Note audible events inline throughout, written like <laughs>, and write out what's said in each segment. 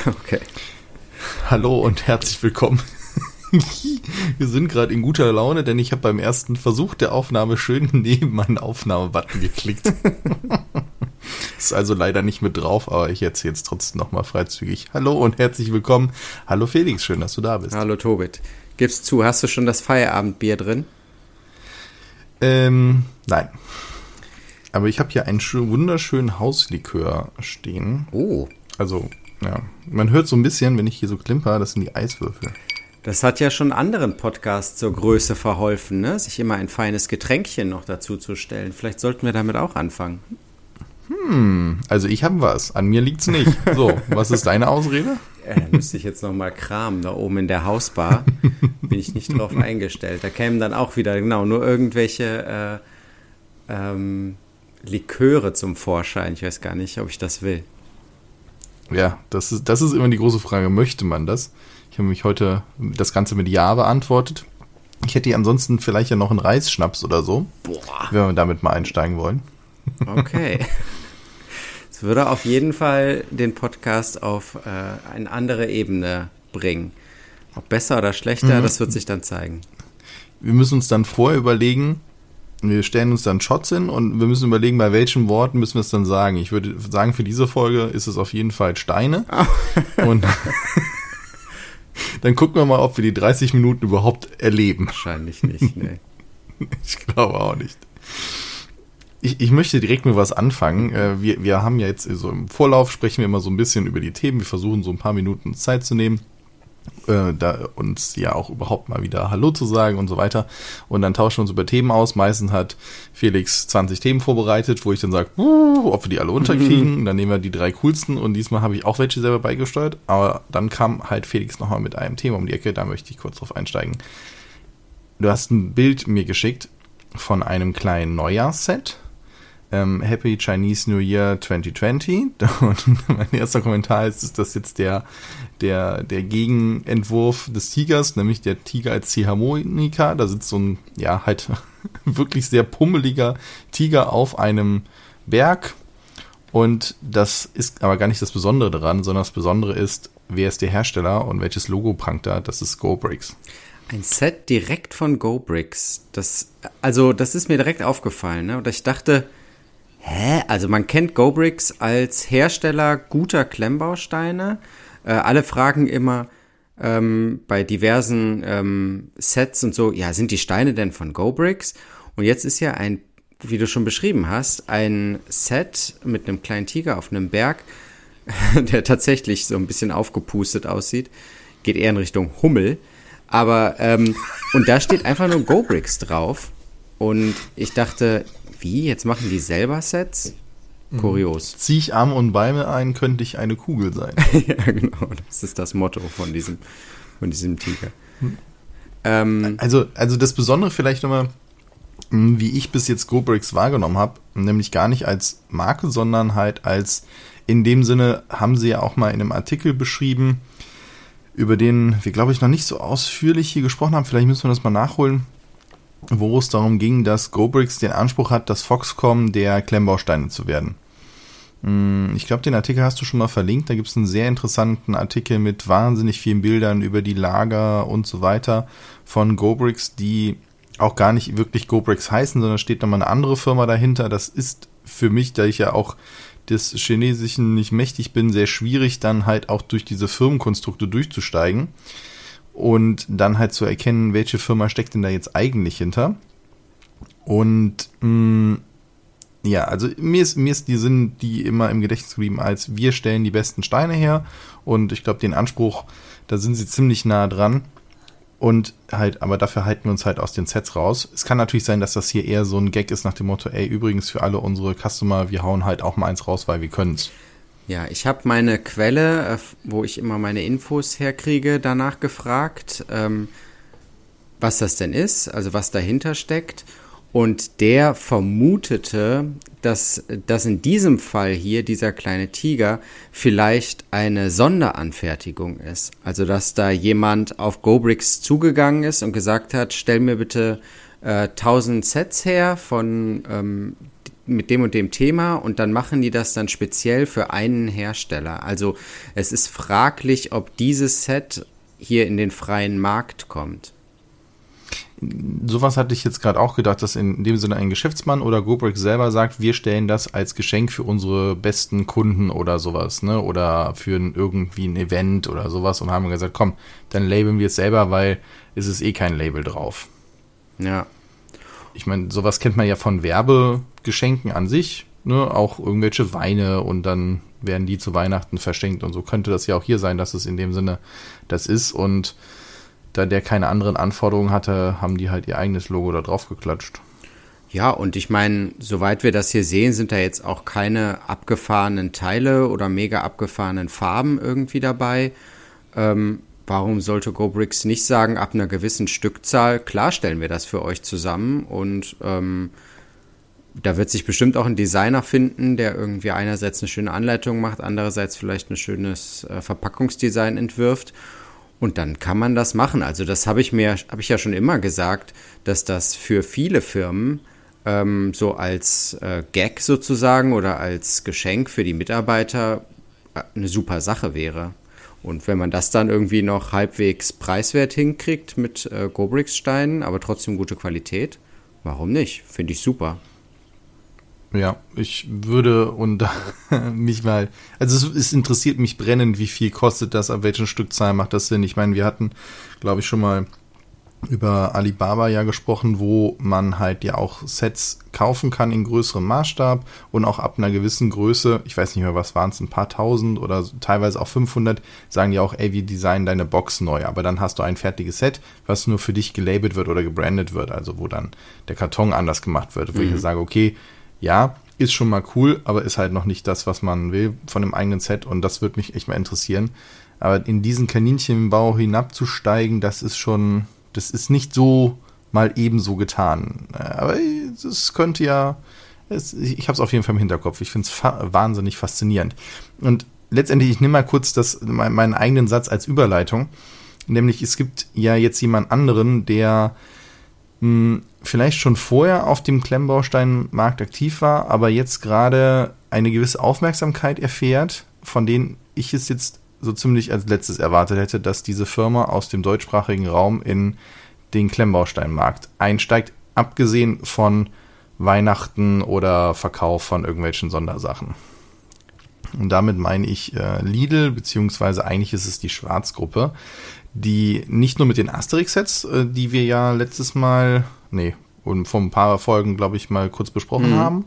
<laughs> Okay. Hallo und herzlich willkommen. <laughs> Wir sind gerade in guter Laune, denn ich habe beim ersten Versuch der Aufnahme schön neben meinen Aufnahmebutton geklickt. <laughs> Ist also leider nicht mit drauf, aber ich erzähle jetzt trotzdem nochmal freizügig. Hallo und herzlich willkommen. Hallo Felix, schön, dass du da bist. Hallo Tobit. Gib's zu, hast du schon das Feierabendbier drin? Ähm, nein. Aber ich habe hier einen wunderschönen Hauslikör stehen. Oh. Also, ja. Man hört so ein bisschen, wenn ich hier so klimper, das sind die Eiswürfel. Das hat ja schon anderen Podcasts zur Größe verholfen, ne? sich immer ein feines Getränkchen noch dazu zu stellen. Vielleicht sollten wir damit auch anfangen. Hm, also ich habe was. An mir liegt's nicht. <laughs> So, was ist deine Ausrede? Äh, müsste ich jetzt noch mal kramen. Da oben in der Hausbar bin ich nicht drauf <laughs> eingestellt. Da kämen dann auch wieder, genau, nur irgendwelche äh, ähm, Liköre zum Vorschein. Ich weiß gar nicht, ob ich das will. Ja, das ist, das ist immer die große Frage. Möchte man das? Ich habe mich heute das Ganze mit Ja beantwortet. Ich hätte ansonsten vielleicht ja noch einen Reisschnaps oder so. Boah. Wenn wir damit mal einsteigen wollen. Okay. Es würde auf jeden Fall den Podcast auf äh, eine andere Ebene bringen. Ob besser oder schlechter, mhm. das wird sich dann zeigen. Wir müssen uns dann vorher überlegen, wir stellen uns dann Shots hin und wir müssen überlegen, bei welchen Worten müssen wir es dann sagen. Ich würde sagen, für diese Folge ist es auf jeden Fall Steine. Oh. und <laughs> dann gucken wir mal, ob wir die 30 Minuten überhaupt erleben. Wahrscheinlich nicht, nee. <laughs> ich glaube auch nicht. Ich, ich möchte direkt mit was anfangen. Äh, wir, wir haben ja jetzt so im Vorlauf sprechen wir immer so ein bisschen über die Themen. Wir versuchen so ein paar Minuten Zeit zu nehmen, äh, da uns ja auch überhaupt mal wieder Hallo zu sagen und so weiter. Und dann tauschen wir uns über Themen aus. Meistens hat Felix 20 Themen vorbereitet, wo ich dann sage, uh, ob wir die alle unterkriegen. <laughs> dann nehmen wir die drei coolsten und diesmal habe ich auch welche selber beigesteuert. Aber dann kam halt Felix nochmal mit einem Thema um die Ecke, da möchte ich kurz drauf einsteigen. Du hast ein Bild mir geschickt von einem kleinen Neujahrsset ähm, Happy Chinese New Year 2020. <laughs> Und mein erster Kommentar ist, ist das jetzt der, der, der Gegenentwurf des Tigers, nämlich der Tiger als Ziehharmonika. Da sitzt so ein, ja, halt <laughs> wirklich sehr pummeliger Tiger auf einem Berg. Und das ist aber gar nicht das Besondere daran, sondern das Besondere ist, wer ist der Hersteller und welches Logo prangt da? Das ist GoBricks. Ein Set direkt von GoBricks. Das, also, das ist mir direkt aufgefallen, ne? Und ich dachte, Hä? Also man kennt GoBricks als Hersteller guter Klemmbausteine. Äh, alle fragen immer ähm, bei diversen ähm, Sets und so, ja, sind die Steine denn von GoBricks? Und jetzt ist ja ein, wie du schon beschrieben hast, ein Set mit einem kleinen Tiger auf einem Berg, <laughs> der tatsächlich so ein bisschen aufgepustet aussieht. Geht eher in Richtung Hummel. Aber, ähm, und da steht einfach nur GoBricks drauf. Und ich dachte, wie? Jetzt machen die selber Sets? Kurios. Zieh ich Arme und Beine ein, könnte ich eine Kugel sein. <laughs> ja, genau. Das ist das Motto von diesem, von diesem Tiger. Hm. Ähm, also, also das Besondere vielleicht nochmal, hm, wie ich bis jetzt GoBricks wahrgenommen habe, nämlich gar nicht als Marke, sondern halt als, in dem Sinne haben sie ja auch mal in einem Artikel beschrieben, über den wir, glaube ich, noch nicht so ausführlich hier gesprochen haben. Vielleicht müssen wir das mal nachholen wo es darum ging, dass GoBricks den Anspruch hat, das Foxcom der Klemmbausteine zu werden. Hm, ich glaube, den Artikel hast du schon mal verlinkt. Da gibt es einen sehr interessanten Artikel mit wahnsinnig vielen Bildern über die Lager und so weiter von GoBricks, die auch gar nicht wirklich GoBricks heißen, sondern steht nochmal eine andere Firma dahinter. Das ist für mich, da ich ja auch des Chinesischen nicht mächtig bin, sehr schwierig, dann halt auch durch diese Firmenkonstrukte durchzusteigen und dann halt zu erkennen, welche Firma steckt denn da jetzt eigentlich hinter. Und mh, mm, ja, also mir ist, mir ist die Sinn, die immer im Gedächtnis geblieben, als wir stellen die besten Steine her. Und ich glaube, den Anspruch, da sind sie ziemlich nah dran. Und halt, aber dafür halten wir uns halt aus den Sets raus. Es kann natürlich sein, dass das hier eher so ein Gag ist nach dem Motto, ey, übrigens für alle unsere Customer, wir hauen halt auch mal eins raus, weil wir können's. Ja, ich habe meine Quelle, äh, wo ich immer meine Infos herkriege, danach gefragt, ähm, was das denn ist, also was dahinter steckt. Und der vermutete, dass das in diesem Fall hier, dieser kleine Tiger, vielleicht eine Sonderanfertigung ist. Also dass da jemand auf GoBricks zugegangen ist und gesagt hat, stell mir bitte äh, 1000 Sets her von ähm, mit dem und dem Thema und dann machen die das dann speziell für einen Hersteller. Also es ist fraglich, ob dieses Set hier in den freien Markt kommt. Sowas hatte ich jetzt gerade auch gedacht, dass in dem Sinne ein Geschäftsmann oder GoBrick selber sagt, wir stellen das als Geschenk für unsere besten Kunden oder sowas, ne? Oder für ein, irgendwie ein Event oder sowas und haben gesagt, komm, dann labeln wir es selber, weil es ist eh kein Label drauf. Ja. Ich meine, sowas kennt man ja von Werbegeschenken an sich, ne? Auch irgendwelche Weine und dann werden die zu Weihnachten verschenkt und so könnte das ja auch hier sein, dass es in dem Sinne das ist und da der keine anderen Anforderungen hatte, haben die halt ihr eigenes Logo da drauf geklatscht. Ja, und ich meine, soweit wir das hier sehen, sind da jetzt auch keine abgefahrenen Teile oder mega abgefahrenen Farben irgendwie dabei. Ähm, warum sollte GoBricks nicht sagen, ab einer gewissen Stückzahl, klar stellen wir das für euch zusammen und ähm, da wird sich bestimmt auch ein Designer finden, der irgendwie einerseits eine schöne Anleitung macht, andererseits vielleicht ein schönes äh, Verpackungsdesign entwirft. Und dann kann man das machen. Also das habe ich mir, habe ich ja schon immer gesagt, dass das für viele Firmen ähm, so als äh, Gag sozusagen oder als Geschenk für die Mitarbeiter äh, eine super Sache wäre. Und wenn man das dann irgendwie noch halbwegs preiswert hinkriegt mit äh, Gobrix-Steinen, aber trotzdem gute Qualität, warum nicht? Finde ich super. Ja, ich würde und mich <laughs> mal, also es, es, interessiert mich brennend, wie viel kostet das, ab welchen Stückzahl macht das Sinn. Ich meine, wir hatten, glaube ich, schon mal über Alibaba ja gesprochen, wo man halt ja auch Sets kaufen kann in größerem Maßstab und auch ab einer gewissen Größe, ich weiß nicht mehr, was waren es, ein paar tausend oder teilweise auch 500, sagen die auch, ey, wir designen deine Box neu, aber dann hast du ein fertiges Set, was nur für dich gelabelt wird oder gebrandet wird, also wo dann der Karton anders gemacht wird, wo mhm. ich sage, okay, ja, ist schon mal cool, aber ist halt noch nicht das, was man will von dem eigenen Set und das würde mich echt mal interessieren. Aber in diesen Kaninchenbau hinabzusteigen, das ist schon, das ist nicht so mal ebenso getan. Aber es könnte ja, es, ich habe es auf jeden Fall im Hinterkopf. Ich finde es fa wahnsinnig faszinierend. Und letztendlich, ich nehme mal kurz das, meinen eigenen Satz als Überleitung. Nämlich, es gibt ja jetzt jemand anderen, der mh, hm, vielleicht schon vorher auf dem Klemmbausteinmarkt aktiv war, aber jetzt gerade eine gewisse Aufmerksamkeit erfährt, von denen ich es jetzt so ziemlich als letztes erwartet hätte, dass diese Firma aus dem deutschsprachigen Raum in den Klemmbausteinmarkt einsteigt, abgesehen von Weihnachten oder Verkauf von irgendwelchen Sondersachen. Und damit meine ich äh, Lidl, beziehungsweise eigentlich ist es die Schwarzgruppe, die nicht nur mit den Asterix-Sets, äh, die wir ja letztes Mal, nee, und vor ein paar Folgen, glaube ich, mal kurz besprochen mhm. haben.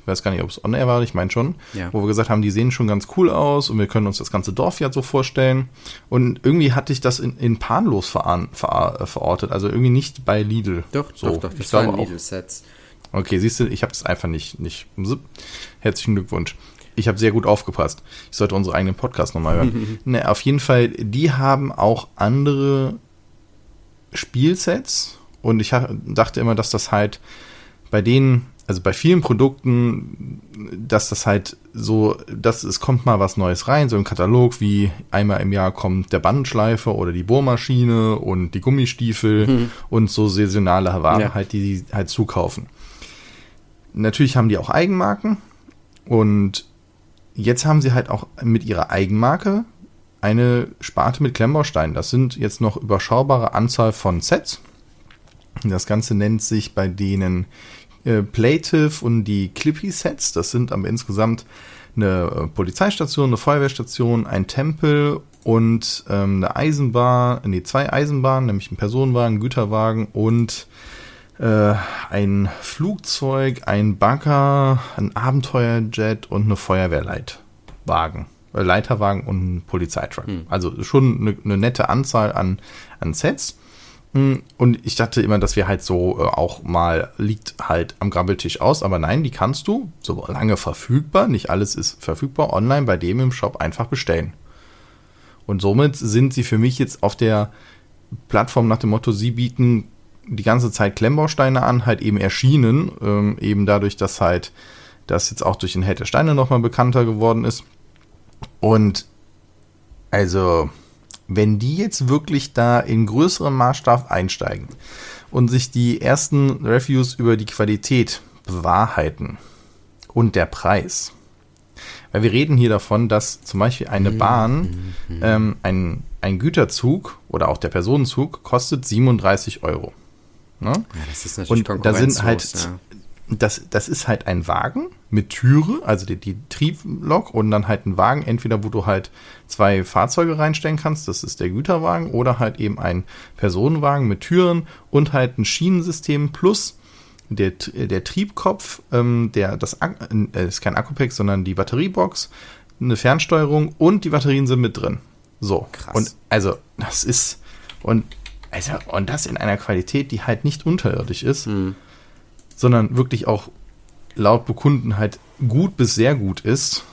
Ich weiß gar nicht, ob es on-air war, ich meine schon. Ja. Wo wir gesagt haben, die sehen schon ganz cool aus und wir können uns das ganze Dorf ja so vorstellen. Und irgendwie hatte ich das in, in Panlos ver ver verortet, also irgendwie nicht bei Lidl. Doch, so. doch, doch, das waren Lidl-Sets. Okay, siehst du, ich habe das einfach nicht, nicht. Herzlichen Glückwunsch. Ich habe sehr gut aufgepasst. Ich sollte unsere eigenen Podcast nochmal hören. <laughs> ne, auf jeden Fall, die haben auch andere Spielsets und ich dachte immer, dass das halt bei denen, also bei vielen Produkten, dass das halt so, dass es kommt mal was Neues rein, so ein Katalog wie einmal im Jahr kommt der Bandschleifer oder die Bohrmaschine und die Gummistiefel mhm. und so saisonale Ware ja. halt, die die halt zukaufen. Natürlich haben die auch Eigenmarken und jetzt haben sie halt auch mit ihrer Eigenmarke eine Sparte mit Klemmbausteinen. Das sind jetzt noch überschaubare Anzahl von Sets. Das Ganze nennt sich bei denen äh, Plative und die Clippy Sets. Das sind aber insgesamt eine äh, Polizeistation, eine Feuerwehrstation, ein Tempel und ähm, eine Eisenbahn, nee, zwei Eisenbahnen, nämlich ein Personenwagen, Güterwagen und äh, ein Flugzeug, ein Bagger, ein Abenteuerjet und eine Feuerwehrleitwagen. Äh, Leiterwagen und ein Polizeitruck. Hm. Also schon eine, eine, nette Anzahl an, an Sets. Hm, und ich dachte immer, dass wir halt so äh, auch mal liegt halt am Grabbeltisch aus, aber nein, die kannst du so lange verfügbar, nicht alles ist verfügbar, online bei dem im Shop einfach bestellen. Und somit sind sie für mich jetzt auf der Plattform nach dem Motto, sie bieten die ganze Zeit Klemmbausteine an, halt eben erschienen, ähm, eben dadurch, dass halt das jetzt auch durch den Held der Steine nochmal bekannter geworden ist. Und also, wenn die jetzt wirklich da in größerem Maßstab einsteigen und sich die ersten Reviews über die Qualität bewahrheiten, und der Preis. Weil wir reden hier davon, dass zum Beispiel eine Bahn, ähm, ein, ein Güterzug oder auch der Personenzug kostet 37 Euro. Ne? Ja, das ist natürlich Und da sind halt, ja. das, das ist halt ein Wagen mit Türe, also die, die Trieblok und dann halt ein Wagen, entweder wo du halt zwei Fahrzeuge reinstellen kannst, das ist der Güterwagen, oder halt eben ein Personenwagen mit Türen und halt ein Schienensystem plus der, der Triebkopf, ähm, der das äh, ist kein Akkupack, sondern die Batteriebox, eine Fernsteuerung und die Batterien sind mit drin. So. Krass. Und also, das ist und also und das in einer Qualität, die halt nicht unterirdisch ist, sondern wirklich auch laut Bekunden halt gut bis sehr gut ist.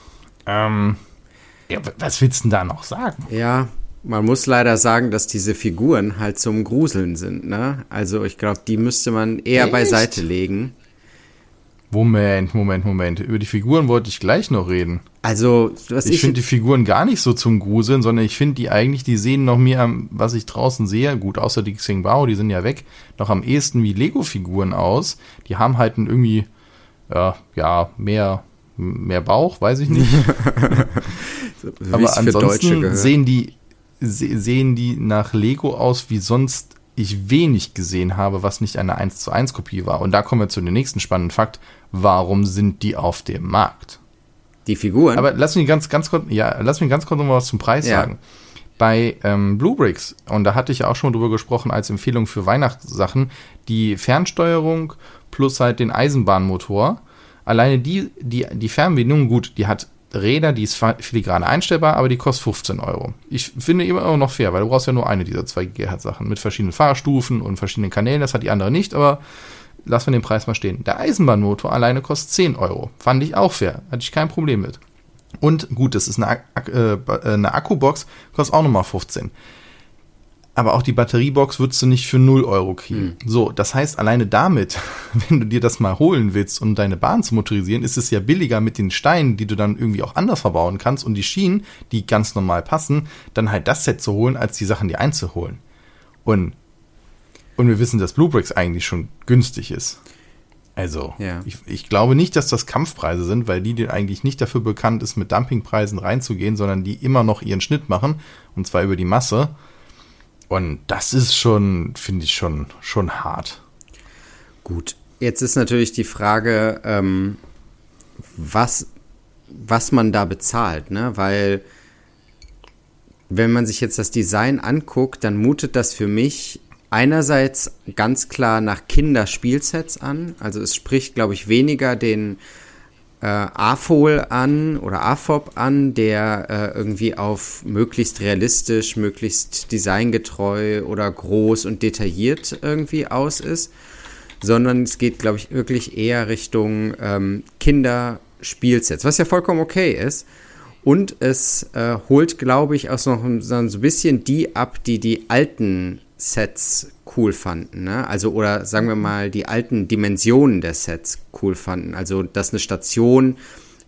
Ähm, ja, was willst du denn da noch sagen? Ja, man muss leider sagen, dass diese Figuren halt zum Gruseln sind, ne? Also ich glaube, die müsste man eher Echt? beiseite legen. Moment, Moment, Moment. Über die Figuren wollte ich gleich noch reden. Also, was Ich ich, finde die Figuren gar nicht so zum Gruseln, sondern ich finde die eigentlich, die sehen noch mehr, am- was ich draußen sehe, gut, außer die Xingbao, die sind ja weg, noch am ehesten wie Lego-Figuren aus. Die haben halt irgendwie, ja, ja, mehr, mehr Bauch, weiß ich nicht. <laughs> Aber ansonsten sehen die, se sehen die nach Lego aus, wie sonst ich wenig gesehen habe, was nicht eine 1 zu 1 Kopie war. Und da kommen wir zu dem nächsten spannenden Fakt. Warum sind die auf dem Markt? die Figuren. Aber lass mich ganz, ganz kurz, ja, lass mich ganz kurz noch mal was zum Preis Ja. sagen. Bei ähm, Blue Bricks, und da hatte ich ja auch schon drüber gesprochen als Empfehlung für Weihnachtssachen, die Fernsteuerung plus halt den Eisenbahnmotor, alleine die, die, die Fernbedienung, gut, die hat Räder, die ist filigran einstellbar, aber die kostet 15 Euro. Ich finde immer noch fair, weil du brauchst ja nur eine dieser 2 GHz Sachen mit verschiedenen Fahrstufen und verschiedenen Kanälen, das hat die andere nicht, aber lassen wir den Preis mal stehen. Der Eisenbahnmotor alleine kostet 10 Euro. Fand ich auch fair. Hatte ich kein Problem mit. Und gut, das ist eine, Ak äh, äh, eine Akkubox, kostet auch nochmal 15. Aber auch die Batteriebox würdest du nicht für 0 Euro kriegen. So, das heißt, alleine damit, <laughs> wenn du dir das mal holen willst, um deine Bahn zu motorisieren, ist es ja billiger mit den Steinen, die du dann irgendwie auch anders verbauen kannst und die Schienen, die ganz normal passen, dann halt das Set zu holen, als die Sachen dir einzuholen. Und und wir wissen, dass Bluebricks eigentlich schon günstig ist. Also, Ja. ich, ich glaube nicht, dass das Kampfpreise sind, weil die, die eigentlich nicht dafür bekannt ist, mit Dumpingpreisen reinzugehen, sondern die immer noch ihren Schnitt machen, und zwar über die Masse. Und das ist schon, finde ich, schon, schon hart. Gut. Jetzt ist natürlich die Frage, ähm, was, was man da bezahlt, ne? Weil wenn man sich jetzt das Design anguckt, dann mutet das für mich einerseits ganz klar nach Kinderspielsets an. Also es spricht, glaube ich, weniger den äh, AFOL an oder AFOP an, der äh, irgendwie auf möglichst realistisch, möglichst designgetreu oder groß und detailliert irgendwie aus ist, sondern es geht, glaube ich, wirklich eher Richtung ähm, Kinderspielsets, was ja vollkommen okay ist. Und es äh, holt, glaube ich, auch noch so ein bisschen die ab, die die alten Sets cool fanden. Ne? Also, oder sagen wir mal, die alten Dimensionen der Sets cool fanden. Also, dass eine Station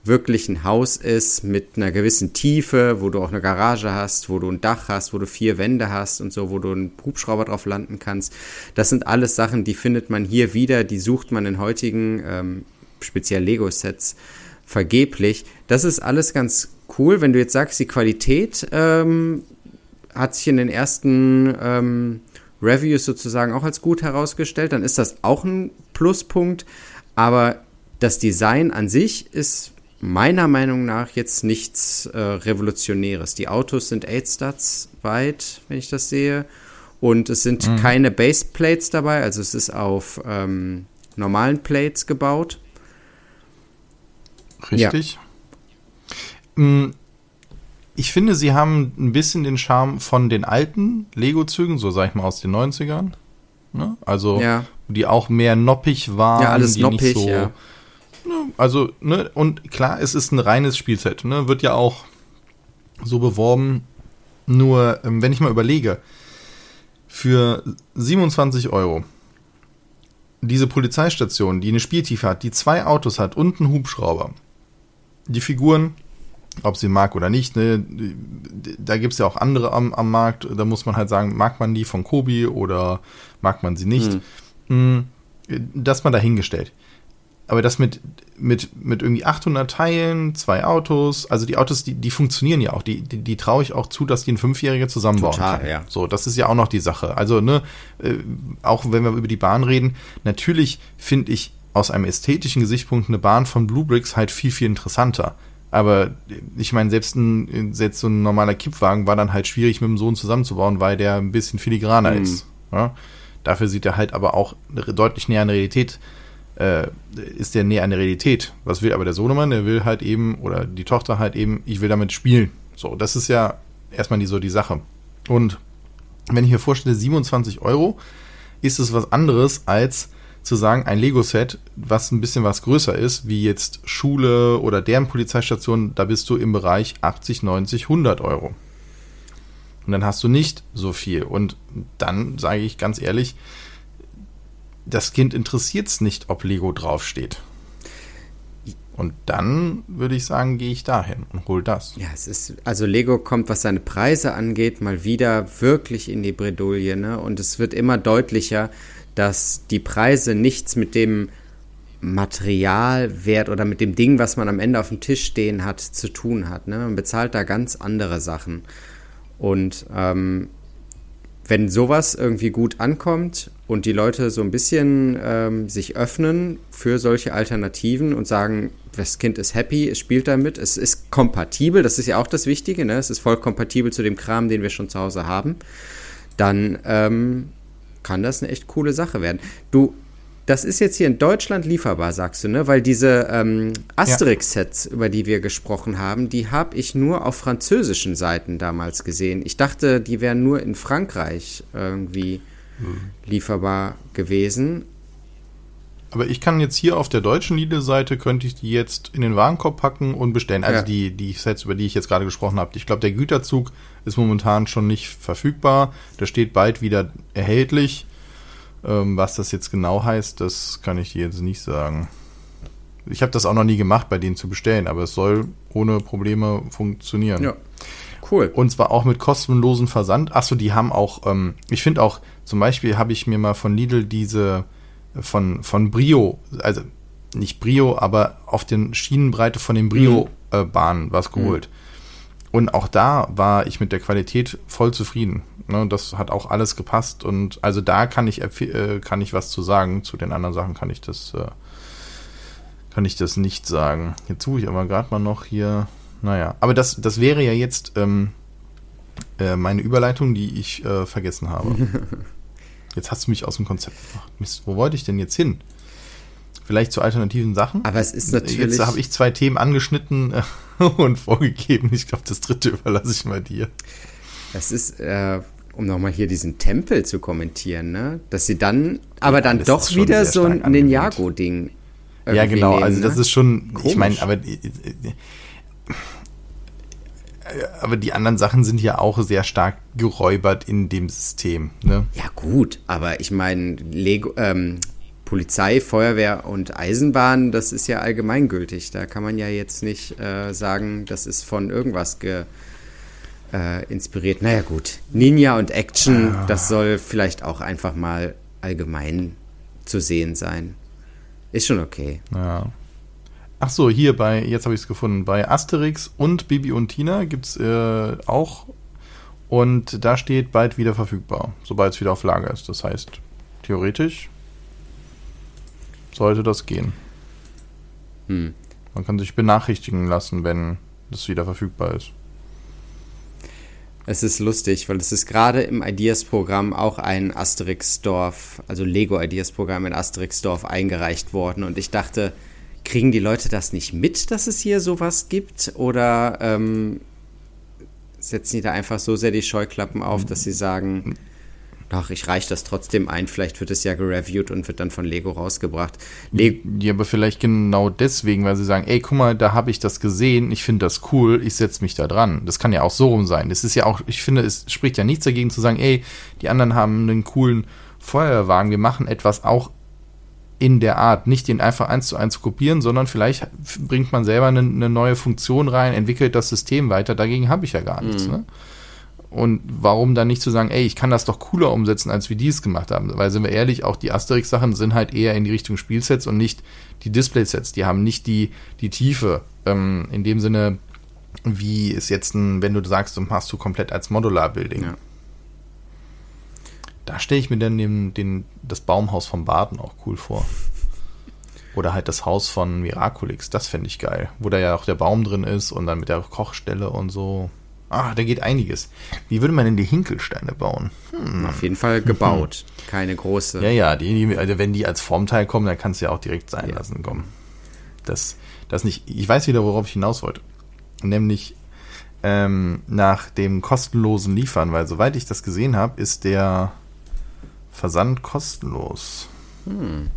wirklich ein Haus ist mit einer gewissen Tiefe, wo du auch eine Garage hast, wo du ein Dach hast, wo du vier Wände hast und so, wo du einen Hubschrauber drauf landen kannst. Das sind alles Sachen, die findet man hier wieder, die sucht man in heutigen, ähm, speziell Lego-Sets, vergeblich. Das ist alles ganz cool. Wenn du jetzt sagst, die Qualität ähm, hat sich in den ersten ähm, Reviews sozusagen auch als gut herausgestellt, dann ist das auch ein Pluspunkt. Aber das Design an sich ist meiner Meinung nach jetzt nichts äh, Revolutionäres. Die Autos sind 8-Stats weit, wenn ich das sehe. Und es sind keine Baseplates dabei, also es ist auf ähm, normalen Plates gebaut. Richtig? Mm, Ich finde, sie haben ein bisschen den Charme von den alten Lego-Zügen, so sag ich mal aus den 90ern. Ne? Also, Ja. die auch mehr noppig waren. Ja, alles noppig, nicht so, ja. Ne, also, ne, und klar, es ist ein reines Spielset, ne? Wird ja auch so beworben. Nur, ähm, wenn ich mal überlege, für 27 Euro diese Polizeistation, die eine Spieltiefe hat, die zwei Autos hat und einen Hubschrauber, die Figuren, ob sie mag oder nicht, ne, da gibt es ja auch andere am, am Markt, da muss man halt sagen, mag man die von Kobi oder mag man sie nicht. Mm, Das mal dahingestellt. aber das mit, mit, mit irgendwie 800 Teilen, zwei Autos, also die Autos, die, die funktionieren ja auch, die, die, die traue ich auch zu, dass die ein Fünfjähriger zusammenbauen Total, kann. ja. So, das ist ja auch noch die Sache. Also, ne, äh, auch wenn wir über die Bahn reden, natürlich finde ich aus einem ästhetischen Gesichtspunkt eine Bahn von Blue Bricks halt viel, viel interessanter. Aber ich meine, selbst, ein, selbst so ein normaler Kippwagen war dann halt schwierig mit dem Sohn zusammenzubauen, weil der ein bisschen filigraner Mhm. ist. Ja? Dafür sieht er halt aber auch deutlich näher an der Realität, äh, ist der näher an der Realität. Was will aber der Sohnemann? Der will halt eben, oder die Tochter halt eben, ich will damit spielen. So, das ist ja erstmal die, so die Sache. Und wenn ich mir vorstelle, 27 Euro, ist es was anderes als zu sagen, ein Lego-Set, was ein bisschen was größer ist, wie jetzt Schule oder deren Polizeistation, da bist du im Bereich 80, 90, 100 Euro. Und dann hast du nicht so viel. Und dann sage ich ganz ehrlich, das Kind interessiert es nicht, ob Lego draufsteht. Und dann würde ich sagen, gehe ich dahin und hol das. Ja, es ist, also Lego kommt, was seine Preise angeht, mal wieder wirklich in die Bredouille, ne? Und es wird immer deutlicher, dass die Preise nichts mit dem Materialwert oder mit dem Ding, was man am Ende auf dem Tisch stehen hat, zu tun hat. Ne? Man bezahlt da ganz andere Sachen. Und ähm, wenn sowas irgendwie gut ankommt und die Leute so ein bisschen ähm, sich öffnen für solche Alternativen und sagen, das Kind ist happy, es spielt damit, es ist kompatibel, das ist ja auch das Wichtige, ne? es ist voll kompatibel zu dem Kram, den wir schon zu Hause haben, dann ähm, kann das eine echt coole Sache werden. Du, das ist jetzt hier in Deutschland lieferbar, sagst du, ne? Weil diese ähm, Asterix-Sets, über die wir gesprochen haben, die habe ich nur auf französischen Seiten damals gesehen. Ich dachte, die wären nur in Frankreich irgendwie lieferbar gewesen. Aber ich kann jetzt hier auf der deutschen Lidl-Seite, könnte ich die jetzt in den Warenkorb packen und bestellen. Also Ja. die, die Sets, über die ich jetzt gerade gesprochen habe. Ich glaube, der Güterzug ist momentan schon nicht verfügbar. Der steht bald wieder erhältlich. Ähm, was das jetzt genau heißt, das kann ich dir jetzt nicht sagen. Ich habe das auch noch nie gemacht, bei denen zu bestellen, aber es soll ohne Probleme funktionieren. Ja, cool. Und zwar auch mit kostenlosen Versand. Achso, die haben auch, ähm, ich finde auch, zum Beispiel habe ich mir mal von Lidl diese von, von Brio, also nicht Brio, aber auf den Schienenbreite von den Brio-Bahnen was geholt. Und auch da war ich mit der Qualität voll zufrieden. Ne, das hat auch alles gepasst und also da kann ich äh, kann ich was zu sagen. Zu den anderen Sachen kann ich das äh, kann ich das nicht sagen. Jetzt suche ich aber gerade mal noch hier. Naja, aber das das wäre ja jetzt ähm, äh, meine Überleitung, die ich äh, vergessen habe. <laughs> Jetzt hast du mich aus dem Konzept gebracht. Mist, wo wollte ich denn jetzt hin? Vielleicht zu alternativen Sachen? Aber es ist natürlich. Jetzt habe ich zwei Themen angeschnitten äh, <laughs> und vorgegeben. Ich glaube, das dritte <laughs> überlasse ich mal dir. Es ist, äh, um nochmal hier diesen Tempel zu kommentieren, ne? Dass sie dann, aber dann das doch wieder so ein. Ninjago-Ding. Ja, genau. nehmen, also das ne? ist schon, ich Komisch. meine, aber äh, aber die anderen Sachen sind ja auch sehr stark geräubert in dem System. Ne? Ja, gut, aber ich meine, Lego, ähm, Polizei, Feuerwehr und Eisenbahn, das ist ja allgemeingültig. Da kann man ja jetzt nicht äh, sagen, das ist von irgendwas ge, äh, inspiriert. Naja, gut. Ninja und Action, das soll vielleicht auch einfach mal allgemein zu sehen sein. Ist schon okay. Ja. Ach so, hier bei, jetzt habe ich es gefunden, bei Asterix und Bibi und Tina gibt es äh, auch. Und da steht bald wieder verfügbar, sobald es wieder auf Lager ist. Das heißt, theoretisch sollte das gehen. Hm. Man kann sich benachrichtigen lassen, wenn das wieder verfügbar ist. Es ist lustig, weil es ist gerade im Ideas-Programm auch ein Asterix-Dorf, also Lego-Ideas-Programm in Asterix-Dorf eingereicht worden. Und ich dachte, kriegen die Leute das nicht mit, dass es hier sowas gibt? Oder ähm, setzen die da einfach so sehr die Scheuklappen auf, dass sie sagen, ach, ich reiche das trotzdem ein, vielleicht wird es ja gereviewt und wird dann von Lego rausgebracht. Le Ja, aber vielleicht genau deswegen, weil sie sagen, ey, guck mal, da habe ich das gesehen, ich finde das cool, ich setze mich da dran. Das kann ja auch so rum sein. Das ist ja auch, ich finde, es spricht ja nichts dagegen zu sagen, ey, die anderen haben einen coolen Feuerwagen, wir machen etwas auch in der Art, nicht den einfach eins zu eins kopieren, sondern vielleicht bringt man selber eine, eine neue Funktion rein, entwickelt das System weiter, dagegen habe ich ja gar nichts. Ne? und warum dann nicht zu sagen, ey, ich kann das doch cooler umsetzen, als wie die es gemacht haben? Weil, sind wir ehrlich, auch die Asterix-Sachen sind halt eher in die Richtung Spielsets und nicht die Displaysets. Die haben nicht die, die Tiefe. Ähm, in dem Sinne, wie es jetzt, ein, wenn du sagst, du machst du komplett als Modular-Building. Ja. Da stelle ich mir dann den, den, das Baumhaus vom Baden auch cool vor. Oder halt das Haus von Miraculix, das fände ich geil. Wo da ja auch der Baum drin ist und dann mit der Kochstelle und so. Ah, da geht einiges. Wie würde man denn die Hinkelsteine bauen? Hm. Auf jeden Fall gebaut. <laughs> Keine große. Ja, ja, die, also wenn die als Formteil kommen, dann kannst du ja auch direkt sein ja. lassen kommen. Das, das nicht. Ich weiß wieder, worauf ich hinaus wollte. Nämlich ähm, nach dem kostenlosen Liefern, weil soweit ich das gesehen habe, ist der Versand kostenlos. Hm.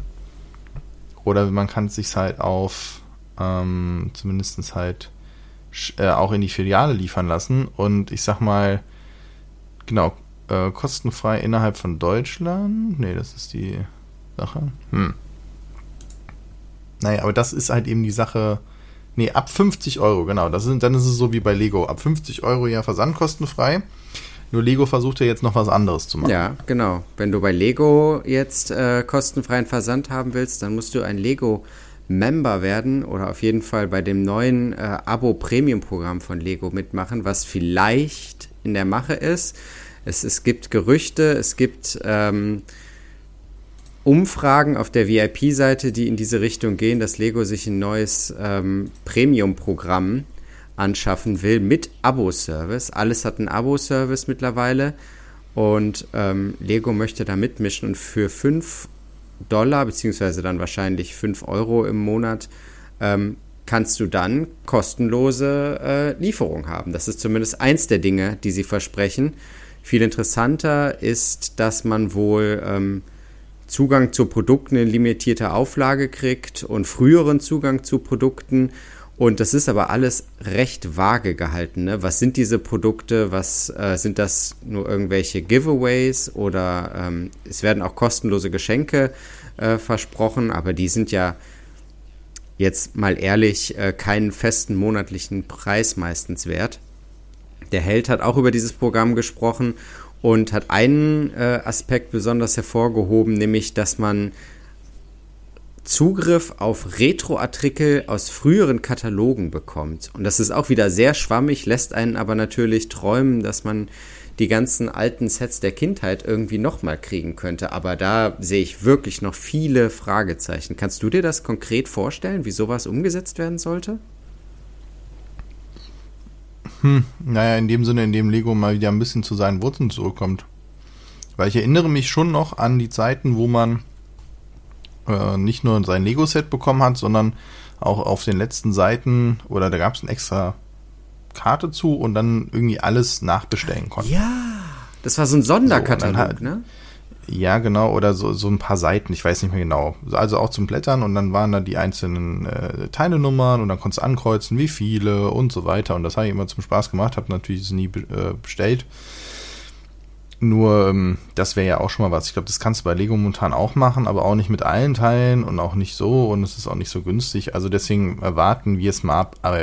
Oder man kann es sich halt auf ähm, zumindest halt äh, auch in die Filiale liefern lassen. Und ich sag mal, genau, äh, kostenfrei innerhalb von Deutschland. Nee, das ist die Sache. Hm. Naja, aber das ist halt eben die Sache. Nee, ab 50 Euro, genau. Das ist, dann ist es so wie bei Lego. Ab 50 Euro ja versandkostenfrei. Nur Lego versucht ja jetzt noch was anderes zu machen. Ja, genau. Wenn du bei Lego jetzt äh, kostenfreien Versand haben willst, dann musst du ein Lego Member werden oder auf jeden Fall bei dem neuen äh, Abo-Premium-Programm von Lego mitmachen, was vielleicht in der Mache ist. Es, es gibt Gerüchte, es gibt ähm, Umfragen auf der VIP-Seite, die in diese Richtung gehen, dass Lego sich ein neues ähm, Premium-Programm anschaffen will mit Abo-Service. Alles hat einen Abo-Service mittlerweile und ähm, Lego möchte da mitmischen und für 5 Dollar, beziehungsweise dann wahrscheinlich 5 Euro im Monat, ähm, kannst du dann kostenlose äh, Lieferung haben. Das ist zumindest eins der Dinge, die sie versprechen. Viel interessanter ist, dass man wohl ähm, Zugang zu Produkten in limitierter Auflage kriegt und früheren Zugang zu Produkten und das ist aber alles recht vage gehalten. Ne? Was sind diese Produkte? Was äh, sind das nur irgendwelche Giveaways oder ähm, es werden auch kostenlose Geschenke äh, versprochen, aber die sind ja jetzt mal ehrlich äh, keinen festen monatlichen Preis meistens wert. Der Held hat auch über dieses Programm gesprochen und hat einen äh, Aspekt besonders hervorgehoben, nämlich dass man Zugriff auf Retro-Artikel aus früheren Katalogen bekommt. Und das ist auch wieder sehr schwammig, lässt einen aber natürlich träumen, dass man die ganzen alten Sets der Kindheit irgendwie nochmal kriegen könnte. Aber da sehe ich wirklich noch viele Fragezeichen. Kannst du dir das konkret vorstellen, wie sowas umgesetzt werden sollte? Hm, naja, in dem Sinne, in dem Lego mal wieder ein bisschen zu seinen Wurzeln zurückkommt. Weil ich erinnere mich schon noch an die Zeiten, wo man äh, nicht nur sein Lego-Set bekommen hat, sondern auch auf den letzten Seiten oder da gab es eine extra Karte zu und dann irgendwie alles nachbestellen konnte. Ja, das war so ein Sonderkatalog, so, halt, ne? Ja, genau, oder so, so ein paar Seiten, ich weiß nicht mehr genau. Also auch zum Blättern und dann waren da die einzelnen äh, Teilenummern und dann konntest du ankreuzen, wie viele und so weiter. Und das habe ich immer zum Spaß gemacht, habe natürlich nie äh, bestellt. Nur, ähm, das wäre ja auch schon mal was. Ich glaube, das kannst du bei Lego momentan auch machen, aber auch nicht mit allen Teilen und auch nicht so und es ist auch nicht so günstig. Also deswegen erwarten wir es mal ab. Aber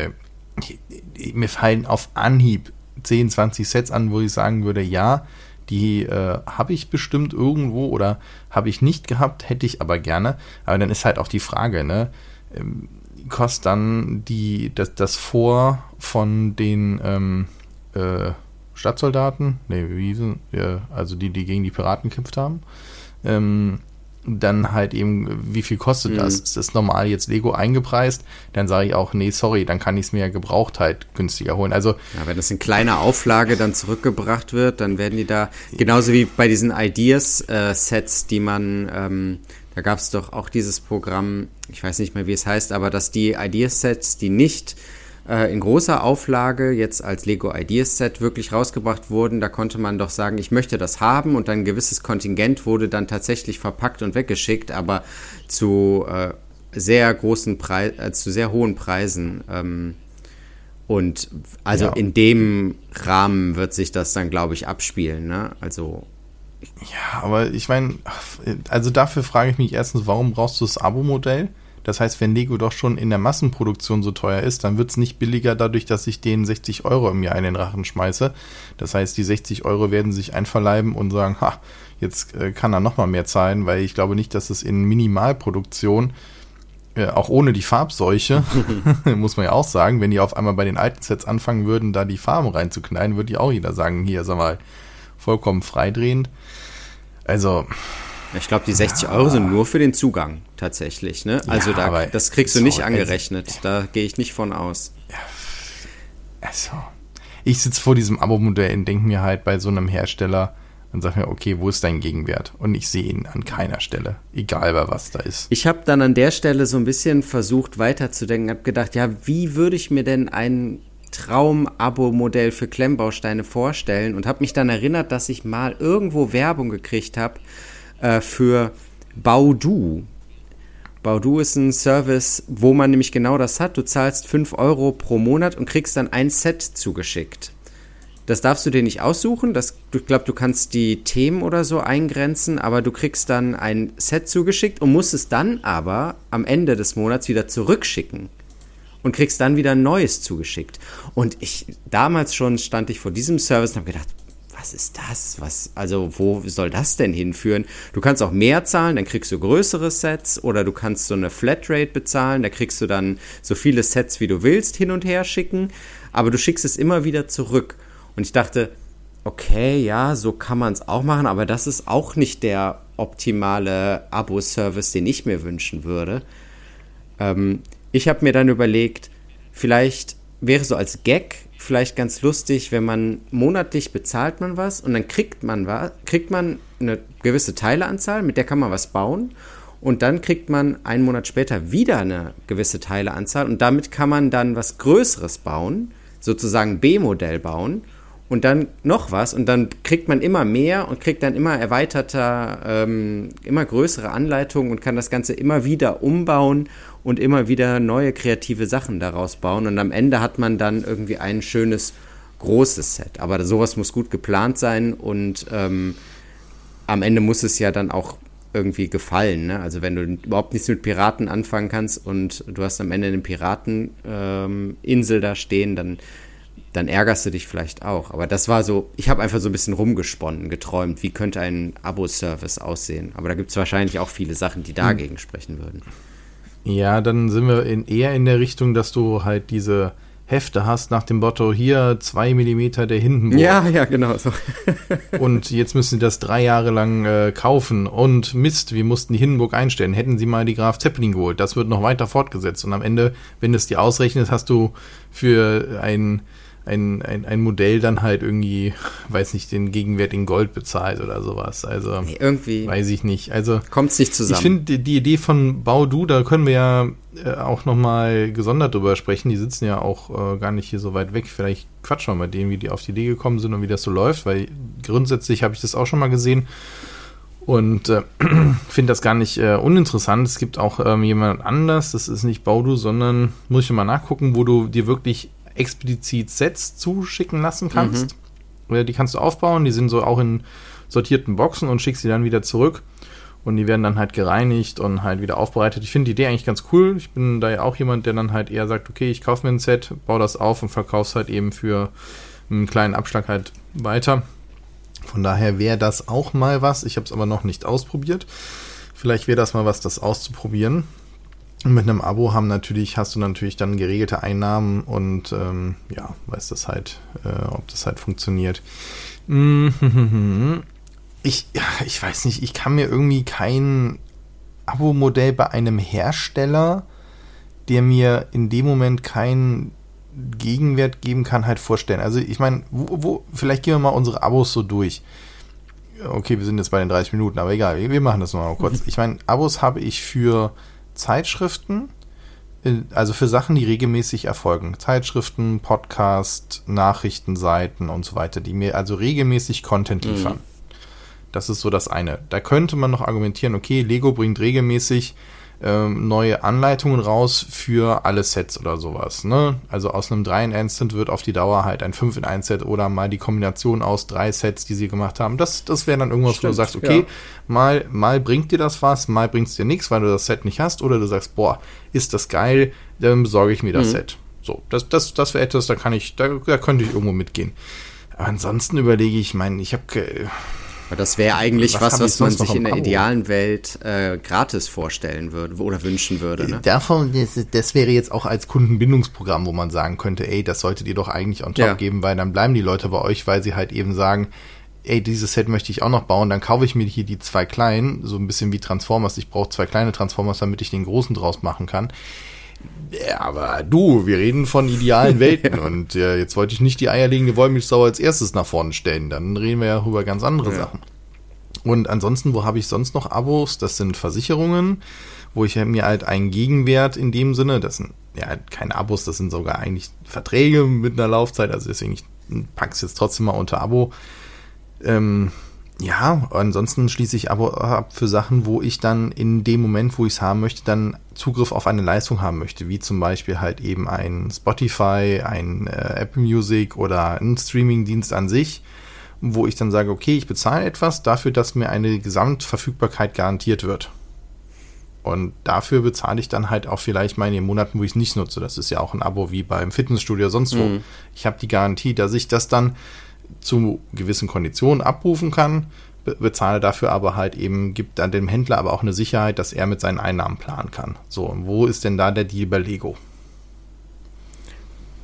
mir fallen auf Anhieb 10, 20 Sets an, wo ich sagen würde, ja, die äh, habe ich bestimmt irgendwo oder habe ich nicht gehabt, hätte ich aber gerne. Aber dann ist halt auch die Frage, ne? Ähm, kostet dann die, das, das Vor von den ähm, äh, Stadtsoldaten, nee, wie sind, ja, also die, die gegen die Piraten gekämpft haben. Ähm, dann halt eben, wie viel kostet mhm. das? Ist das normal jetzt Lego eingepreist? Dann sage ich auch, nee, sorry, dann kann ich es mir ja gebraucht halt günstiger holen. Also, ja, wenn das in kleiner Auflage dann zurückgebracht wird, dann werden die da, genauso wie bei diesen Ideas-Sets, äh, die man, ähm, da gab es doch auch dieses Programm, ich weiß nicht mehr, wie es heißt, aber dass die Ideas-Sets, die nicht äh, in großer Auflage jetzt als Lego Ideas Set wirklich rausgebracht wurden. Da konnte man doch sagen, ich möchte das haben und ein gewisses Kontingent wurde dann tatsächlich verpackt und weggeschickt, aber zu äh, sehr großen Preisen, äh, zu sehr hohen Preisen. Ähm, und also ja. in dem Rahmen wird sich das dann, glaube ich, abspielen. Ne? Also ja, aber ich meine, also dafür frage ich mich erstens, warum brauchst du das Abo-Modell? Das heißt, wenn Lego doch schon in der Massenproduktion so teuer ist, dann wird es nicht billiger dadurch, dass ich denen 60 Euro im Jahr in den Rachen schmeiße. Das heißt, die 60 Euro werden sich einverleiben und sagen, ha, jetzt äh, kann er nochmal mehr zahlen, weil ich glaube nicht, dass es in Minimalproduktion äh, auch ohne die Farbseuche, <laughs> <laughs> muss man ja auch sagen, wenn die auf einmal bei den alten Sets anfangen würden, da die Farben reinzuknallen, würde die auch jeder sagen, hier, sag mal, vollkommen freidrehend. Also. Ich glaube, die 60 ja. Euro sind nur für den Zugang tatsächlich. Ne? Also ja, da, das kriegst du nicht angerechnet. Also, da gehe ich nicht von aus. Also, ich sitze vor diesem Abo-Modell und denke mir halt bei so einem Hersteller, und sag mir, okay, wo ist dein Gegenwert? Und ich sehe ihn an keiner Stelle, egal bei was da ist. Ich habe dann an der Stelle so ein bisschen versucht weiterzudenken, habe gedacht, ja, wie würde ich mir denn ein Traum-Abo-Modell für Klemmbausteine vorstellen und habe mich dann erinnert, dass ich mal irgendwo Werbung gekriegt habe äh, für Baudu. Baudu ist ein Service, wo man nämlich genau das hat. Du zahlst 5 Euro pro Monat und kriegst dann ein Set zugeschickt. Das darfst du dir nicht aussuchen. Das, ich glaube, du kannst die Themen oder so eingrenzen, aber du kriegst dann ein Set zugeschickt und musst es dann aber am Ende des Monats wieder zurückschicken und kriegst dann wieder ein neues zugeschickt. Und ich damals schon stand ich vor diesem Service und habe gedacht, was ist das? Was, also, wo soll das denn hinführen? Du kannst auch mehr zahlen, dann kriegst du größere Sets oder du kannst so eine Flatrate bezahlen, da kriegst du dann so viele Sets, wie du willst, hin und her schicken, aber du schickst es immer wieder zurück. Und ich dachte, okay, ja, so kann man es auch machen, aber das ist auch nicht der optimale Abo-Service, den ich mir wünschen würde. Ähm, ich habe mir dann überlegt, vielleicht wäre so als Gag vielleicht ganz lustig, wenn man monatlich bezahlt man was und dann kriegt man was, kriegt man eine gewisse Teileanzahl, mit der kann man was bauen und dann kriegt man einen Monat später wieder eine gewisse Teileanzahl und damit kann man dann was Größeres bauen, sozusagen B-Modell bauen und dann noch was und dann kriegt man immer mehr und kriegt dann immer erweiterter, ähm, immer größere Anleitungen und kann das Ganze immer wieder umbauen und immer wieder neue kreative Sachen daraus bauen und am Ende hat man dann irgendwie ein schönes großes Set. Aber sowas muss gut geplant sein und ähm, am Ende muss es ja dann auch irgendwie gefallen. Ne? Also wenn du überhaupt nichts mit Piraten anfangen kannst und du hast am Ende eine Pirateninsel ähm, da stehen, dann dann ärgerst du dich vielleicht auch. Aber das war so, ich habe einfach so ein bisschen rumgesponnen, geträumt, wie könnte ein Abo-Service aussehen. Aber da gibt es wahrscheinlich auch viele Sachen, die dagegen hm. sprechen würden. Ja, dann sind wir in, eher in der Richtung, dass du halt diese Hefte hast nach dem Motto, hier zwei Millimeter der Hindenburg. Ja, ja, genau so. <laughs> und jetzt müssen sie das drei Jahre lang äh, kaufen. Und Mist, wir mussten die Hindenburg einstellen. Hätten sie mal die Graf Zeppelin geholt. Das wird noch weiter fortgesetzt. Und am Ende, wenn du es dir ausrechnest, hast du für ein ein, ein, ein Modell dann halt irgendwie, weiß nicht, den Gegenwert in Gold bezahlt oder sowas. Also nee, irgendwie weiß ich nicht. Also kommt es nicht zusammen. Ich finde die, die, Idee von Baudu, da können wir ja äh, auch nochmal gesondert drüber sprechen. Die sitzen ja auch äh, gar nicht hier so weit weg. Vielleicht quatschen wir mal denen, wie die auf die Idee gekommen sind und wie das so läuft, weil grundsätzlich habe ich das auch schon mal gesehen. Und äh, <clears throat> finde das gar nicht äh, uninteressant. Es gibt auch ähm, jemand anders, das ist nicht Baudu, sondern muss ich mal nachgucken, wo du dir wirklich explizit Sets zuschicken lassen kannst. Mhm. Die kannst du aufbauen, die sind so auch in sortierten Boxen und schickst sie dann wieder zurück. Und die werden dann halt gereinigt und halt wieder aufbereitet. Ich finde die Idee eigentlich ganz cool. Ich bin da ja auch jemand, der dann halt eher sagt, okay, ich kaufe mir ein Set, baue das auf und verkaufe es halt eben für einen kleinen Abschlag halt weiter. Von daher wäre das auch mal was. Ich habe es aber noch nicht ausprobiert. Vielleicht wäre das mal was, das auszuprobieren. Und mit einem Abo haben natürlich, hast du natürlich dann geregelte Einnahmen und ähm, ja, weißt das halt, äh, ob das halt funktioniert. Ich, ich weiß nicht, ich kann mir irgendwie kein Abo-Modell bei einem Hersteller, der mir in dem Moment keinen Gegenwert geben kann, halt vorstellen. Also ich meine, wo, wo, vielleicht gehen wir mal unsere Abos so durch. Okay, wir sind jetzt bei den 30 Minuten, aber egal, wir machen das nochmal kurz. Ich meine, Abos habe ich für Zeitschriften, äh, also für Sachen, die regelmäßig erfolgen. Zeitschriften, Podcast, Nachrichtenseiten und so weiter, die mir also regelmäßig Content mhm. liefern. Mhm. Das ist so das eine. Da könnte man noch argumentieren, okay, Lego bringt regelmäßig ähm, neue Anleitungen raus für alle Sets oder sowas. Ne? Also aus einem 3 in 1 Set wird auf die Dauer halt ein 5 in 1 Set oder mal die Kombination aus drei Sets, die sie gemacht haben. Das, das wäre dann irgendwas, Stimmt, wo du sagst, okay, ja. mal, mal bringt dir das was, mal bringt es dir nichts, weil du das Set nicht hast, oder du sagst, boah, ist das geil, dann besorge ich mir das mhm. Set. So, das, das, das wäre etwas, da kann ich, da, da könnte ich irgendwo mitgehen. Aber ansonsten überlege ich, meine, ich habe das wäre eigentlich was, was, was man sich in der Abo? idealen Welt äh, gratis vorstellen würde oder wünschen würde. Ne? Davon, das, das, wäre jetzt auch als Kundenbindungsprogramm, wo man sagen könnte, ey, das solltet ihr doch eigentlich on top ja. geben, weil dann bleiben die Leute bei euch, weil sie halt eben sagen, ey, dieses Set möchte ich auch noch bauen, dann kaufe ich mir hier die zwei kleinen, so ein bisschen wie Transformers. Ich brauche zwei kleine Transformers, damit ich den großen draus machen kann. Ja, aber du, wir reden von idealen <laughs> Welten und äh, jetzt wollte ich nicht die eierlegende Wollmilchsau als erstes nach vorne stellen. Dann reden wir ja über ganz andere ja. Sachen. Und ansonsten, wo habe ich sonst noch Abos? Das sind Versicherungen, wo ich mir halt einen Gegenwert in dem Sinne, das sind ja keine Abos, das sind sogar eigentlich Verträge mit einer Laufzeit, also deswegen ich pack's jetzt trotzdem mal unter Abo. Ähm, ja, ansonsten schließe ich Abo ab für Sachen, wo ich dann in dem Moment, wo ich es haben möchte, dann Zugriff auf eine Leistung haben möchte, wie zum Beispiel halt eben ein Spotify, ein äh, Apple Music oder ein Streamingdienst an sich, wo ich dann sage, okay, ich bezahle etwas dafür, dass mir eine Gesamtverfügbarkeit garantiert wird. Und dafür bezahle ich dann halt auch vielleicht mal in den Monaten, wo ich es nicht nutze. Das ist ja auch ein Abo wie beim Fitnessstudio sonst wo. Mhm. Ich habe die Garantie, dass ich das dann zu gewissen Konditionen abrufen kann, bezahle dafür aber halt eben, gibt dann dem Händler aber auch eine Sicherheit, dass er mit seinen Einnahmen planen kann. So, und wo ist denn da der Deal bei Lego?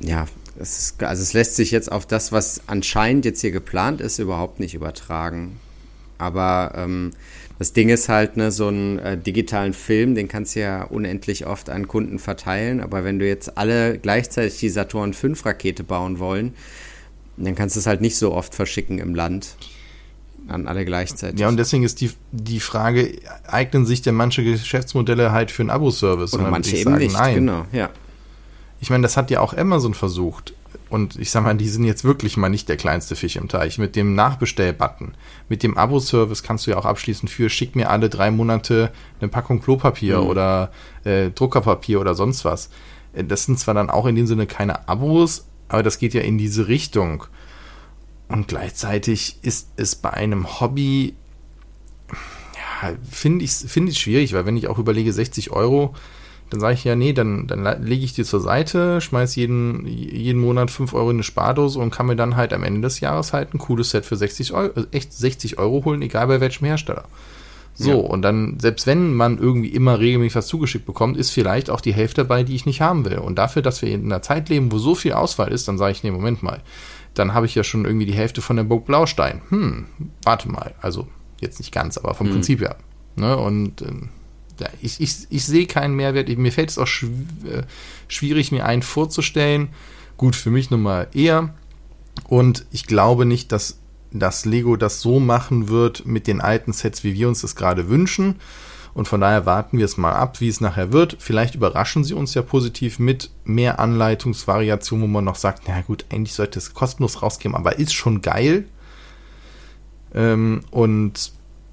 Ja, es ist, also es lässt sich jetzt auf das, was anscheinend jetzt hier geplant ist, überhaupt nicht übertragen. Aber ähm, das Ding ist halt, ne, so einen äh, digitalen Film, den kannst du ja unendlich oft an Kunden verteilen. Aber wenn du jetzt alle gleichzeitig die Saturn 5 Rakete bauen wollen, dann kannst du es halt nicht so oft verschicken im Land. An alle gleichzeitig. Ja, und deswegen ist die, die Frage, eignen sich denn manche Geschäftsmodelle halt für einen Abo-Service? Oder manche eben sagen, nicht, nein. genau, ja. Ich meine, das hat ja auch Amazon versucht. Und ich sag mal, die sind jetzt wirklich mal nicht der kleinste Fisch im Teich. Mit dem Nachbestell-Button, mit dem Abo-Service kannst du ja auch abschließen für schick mir alle drei Monate eine Packung Klopapier mhm. oder äh, Druckerpapier oder sonst was. Äh, das sind zwar dann auch in dem Sinne keine Abos, aber das geht ja in diese Richtung. Und gleichzeitig ist es bei einem Hobby, ja, finde ich es find schwierig, weil wenn ich auch überlege, 60 Euro, dann sage ich ja, nee, dann, dann lege ich die zur Seite, schmeiß jeden, jeden Monat 5 Euro in eine Spardose und kann mir dann halt am Ende des Jahres halt ein cooles Set für 60 Euro, also echt 60 Euro holen, egal bei welchem Hersteller. So, ja. und dann, selbst wenn man irgendwie immer regelmäßig was zugeschickt bekommt, ist vielleicht auch die Hälfte dabei, die ich nicht haben will. Und dafür, dass wir in einer Zeit leben, wo so viel Auswahl ist, dann sage ich, nee, Moment mal, dann habe ich ja schon irgendwie die Hälfte von der Burg Blaustein. Hm, warte mal, also jetzt nicht ganz, aber vom hm. Prinzip her. Ne? Und äh, ja, ich, ich, ich sehe keinen Mehrwert. Mir fällt es auch schw äh, schwierig, mir einen vorzustellen. Gut, für mich nun mal eher. Und ich glaube nicht, dass dass Lego das so machen wird mit den alten Sets, wie wir uns das gerade wünschen. Und von daher warten wir es mal ab, wie es nachher wird. Vielleicht überraschen sie uns ja positiv mit mehr Anleitungsvariationen, wo man noch sagt, na gut, eigentlich sollte es kostenlos rausgehen, aber ist schon geil. Ähm, und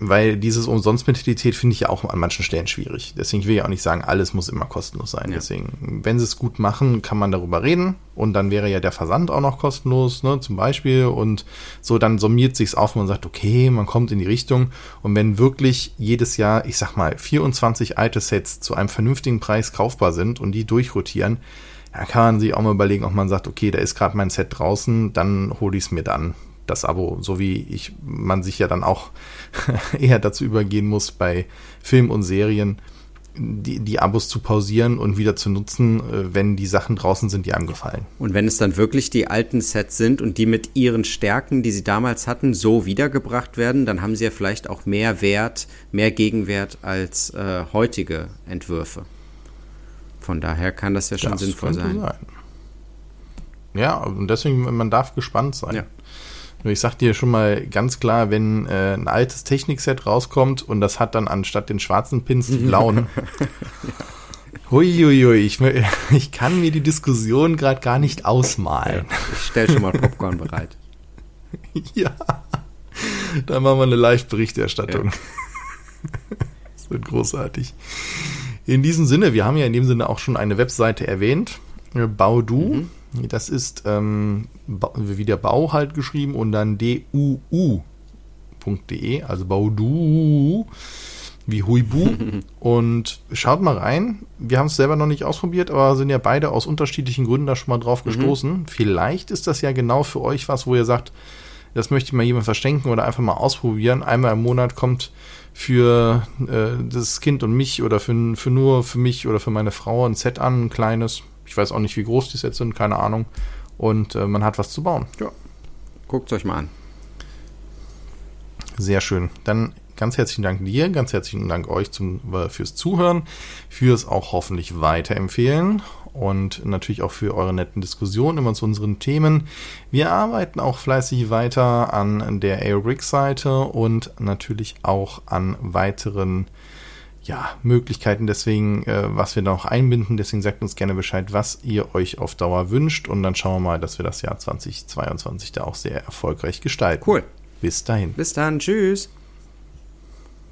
weil dieses Umsonst-Mentalität finde ich ja auch an manchen Stellen schwierig. Deswegen will ich auch nicht sagen, alles muss immer kostenlos sein. Ja. Deswegen, wenn sie es gut machen, kann man darüber reden. Und dann wäre ja der Versand auch noch kostenlos, ne, zum Beispiel. Und so, dann summiert sich's auf und man sagt, okay, man kommt in die Richtung. Und wenn wirklich jedes Jahr, ich sag mal, 24 alte Sets zu einem vernünftigen Preis kaufbar sind und die durchrotieren, ja, kann man sich auch mal überlegen, ob man sagt, okay, da ist gerade mein Set draußen, dann hole ich es mir dann das Abo, so wie ich, man sich ja dann auch <laughs> eher dazu übergehen muss, bei Film und Serien die, die Abos zu pausieren und wieder zu nutzen, äh, wenn die Sachen draußen sind, die einem gefallen. Und wenn es dann wirklich die alten Sets sind und die mit ihren Stärken, die sie damals hatten, so wiedergebracht werden, dann haben sie ja vielleicht auch mehr Wert, mehr Gegenwert als äh, heutige Entwürfe. Von daher kann das ja schon das sinnvoll sein. sein. Ja, und deswegen, man darf gespannt sein. Ja. Nur ich sag dir schon mal ganz klar, wenn äh, ein altes Technikset rauskommt und das hat dann anstatt den schwarzen Pins die blauen. <laughs> Huiuiui, ich, <laughs> ich kann mir die Diskussion gerade gar nicht ausmalen. Ja, ich stell schon mal Popcorn bereit. <laughs> ja. Dann machen wir eine Live-Berichterstattung. Ja. das wird großartig. In diesem Sinne, wir haben ja in dem Sinne auch schon eine Webseite erwähnt. Äh, Baudu. Mhm. Das ist ähm, wie der Bau halt geschrieben und dann duu.de, also Baudu wie Huibu. <laughs> und schaut mal rein. Wir haben es selber noch nicht ausprobiert, aber sind ja beide aus unterschiedlichen Gründen da schon mal drauf mhm. gestoßen. Mhm. Vielleicht ist das ja genau für euch was, wo ihr sagt, das möchte ich mal jemand verschenken oder einfach mal ausprobieren. Einmal im Monat kommt für äh, das Kind und mich oder für, für nur für mich oder für meine Frau ein Set an, ein kleines. Ich weiß auch nicht, wie groß die Sets sind, keine Ahnung. Und äh, man hat was zu bauen. Ja. Guckt es euch mal an. Sehr schön. Dann ganz herzlichen Dank dir, ganz herzlichen Dank euch zum, äh, fürs Zuhören, fürs auch hoffentlich weiterempfehlen und natürlich auch für eure netten Diskussionen immer zu unseren Themen. Wir arbeiten auch fleißig weiter an der Aerobrick-Seite und natürlich auch an weiteren ja, Möglichkeiten, deswegen, äh, was wir da noch einbinden. Deswegen sagt uns gerne Bescheid, was ihr euch auf Dauer wünscht. Und dann schauen wir mal, dass wir das Jahr 2022 da auch sehr erfolgreich gestalten. Cool. Bis dahin. Bis dann. Tschüss.